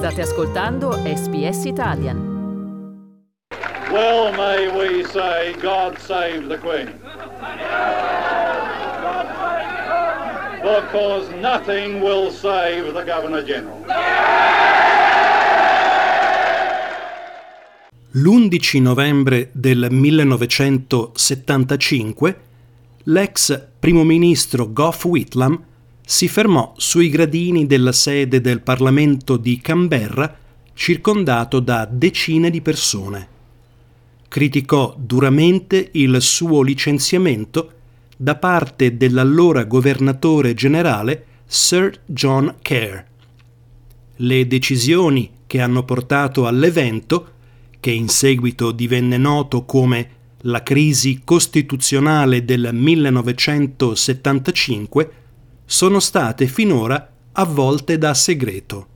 State ascoltando SBS Italian. Well may we say God save the Queen. Because nothing will save the Governor General. L'11 novembre del 1975 l'ex primo ministro Gough Whitlam si fermò sui gradini della sede del Parlamento di Canberra circondato da decine di persone. Criticò duramente il suo licenziamento da parte dell'allora governatore generale Sir John Kerr. Le decisioni che hanno portato all'evento, che in seguito divenne noto come la crisi costituzionale del 1975, sono state finora avvolte da segreto.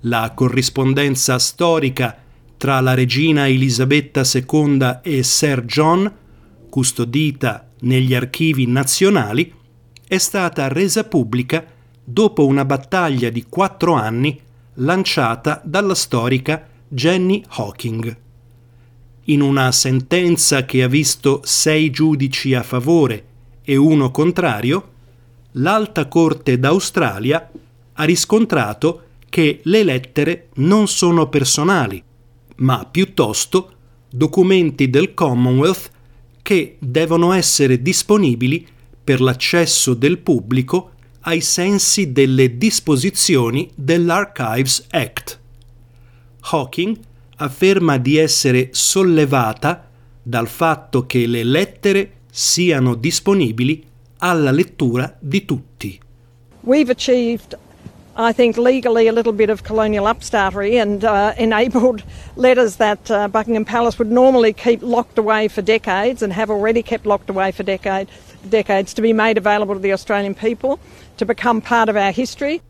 La corrispondenza storica tra la regina Elisabetta II e Sir John, custodita negli archivi nazionali, è stata resa pubblica dopo una battaglia di quattro anni lanciata dalla storica Jenny Hawking. In una sentenza che ha visto sei giudici a favore e uno contrario, l'Alta Corte d'Australia ha riscontrato che le lettere non sono personali, ma piuttosto documenti del Commonwealth che devono essere disponibili per l'accesso del pubblico ai sensi delle disposizioni dell'Archives Act. Hawking afferma di essere sollevata dal fatto che le lettere siano disponibili alla lettura di tutti. We've achieved I think legally a little bit of colonial upstartery and uh, enabled letters that uh, Buckingham Palace would normally keep locked away for decades and have already kept locked away for decade, decades to be made available to the Australian people to become part of our history.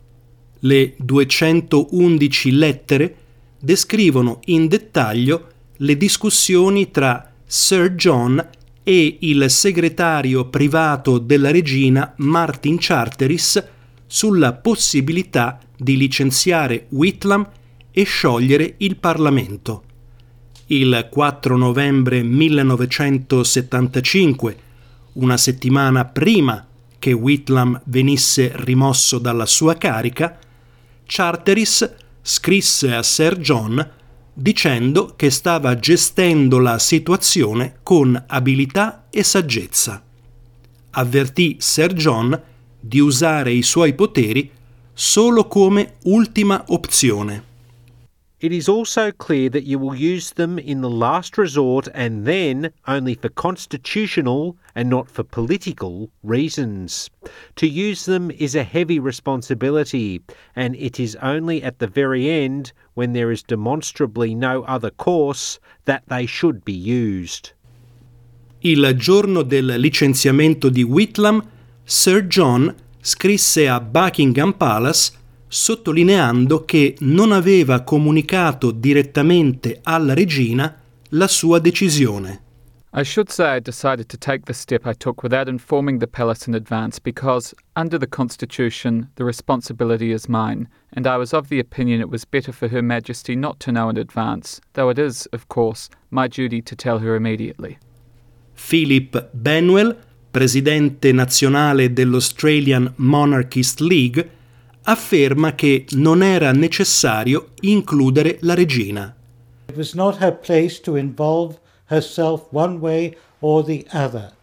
Le 211 lettere descrivono in dettaglio le discussioni tra Sir John e il segretario privato della regina Martin Charteris sulla possibilità di licenziare Whitlam e sciogliere il Parlamento. Il 4 novembre 1975, una settimana prima che Whitlam venisse rimosso dalla sua carica, Charteris scrisse a Sir John dicendo che stava gestendo la situazione con abilità e saggezza. Avvertì Sir John di usare i suoi poteri solo come ultima opzione. It is also clear that you will use them in the last resort and then only for constitutional and not for political reasons. To use them is a heavy responsibility, and it is only at the very end, when there is demonstrably no other course, that they should be used. Il giorno del licenziamento di Whitlam, Sir John scrisse a Buckingham Palace sottolineando che non aveva comunicato direttamente alla regina la sua decisione. I should say I decided to take the step I took without informing the palace in advance because, under the Constitution, the responsibility is mine, and I was of the opinion it was better for Her Majesty not to know in advance, though it is, of course, my duty to tell her immediately. Philip Benwell, presidente nazionale dell'Australian Monarchist League, afferma che non era necessario includere la regina. It was not her place to involve herself one way or the other.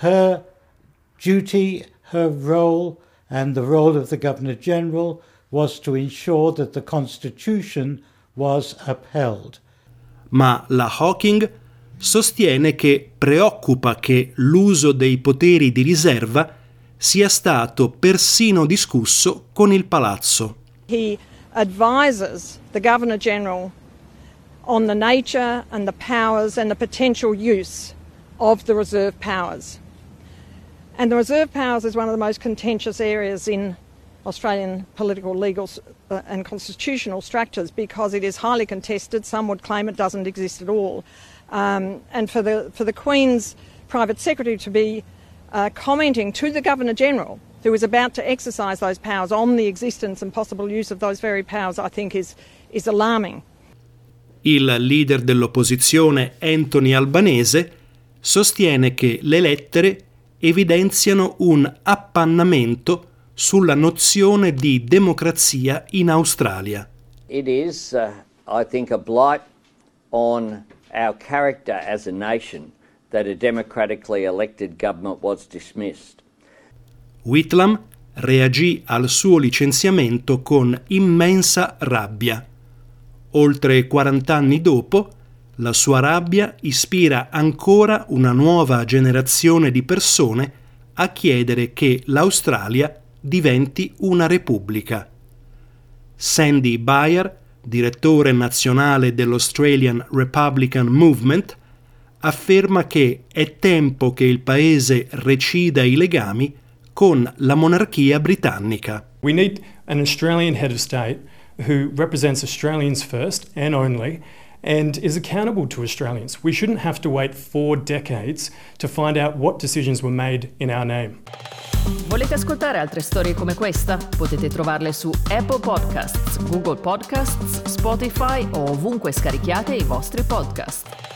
Her duty, her role, and the role of the Governor General was to ensure that the Constitution was upheld. Ma la Hawking sostiene che preoccupa che l'uso dei poteri di riserva sia stato persino discusso con il palazzo. He advises the Governor General on the nature and the powers and the potential use of the reserve powers. And the reserve powers is one of the most contentious areas in Australian political, legal, uh, and constitutional structures because it is highly contested. Some would claim it doesn't exist at all. Um, and for the, for the Queen's private secretary to be uh, commenting to the Governor General who is about to exercise those powers on the existence and possible use of those very powers, I think is, is alarming. Il leader dell'opposizione Anthony Albanese sostiene che le lettere evidenziano un appannamento sulla nozione di democrazia in Australia. It is, uh, I think, a blight on our character as a nation that a democratically elected government was dismissed. Whitlam reagì al suo licenziamento con immensa rabbia. Oltre 40 anni dopo, la sua rabbia ispira ancora una nuova generazione di persone a chiedere che l'Australia diventi una repubblica. Sandy Bayer, direttore nazionale dell'Australian Republican Movement, afferma che è tempo che il paese recida i legami con la monarchia britannica. We need an Australian head of state who represents Australians first and only and is accountable to Australians. We shouldn't have to wait four decades to find out what decisions were made in our name. Volete ascoltare altre storie come questa? Potete trovarle su Apple Podcasts, Google Podcasts, Spotify o ovunque scarichiate i vostri podcast.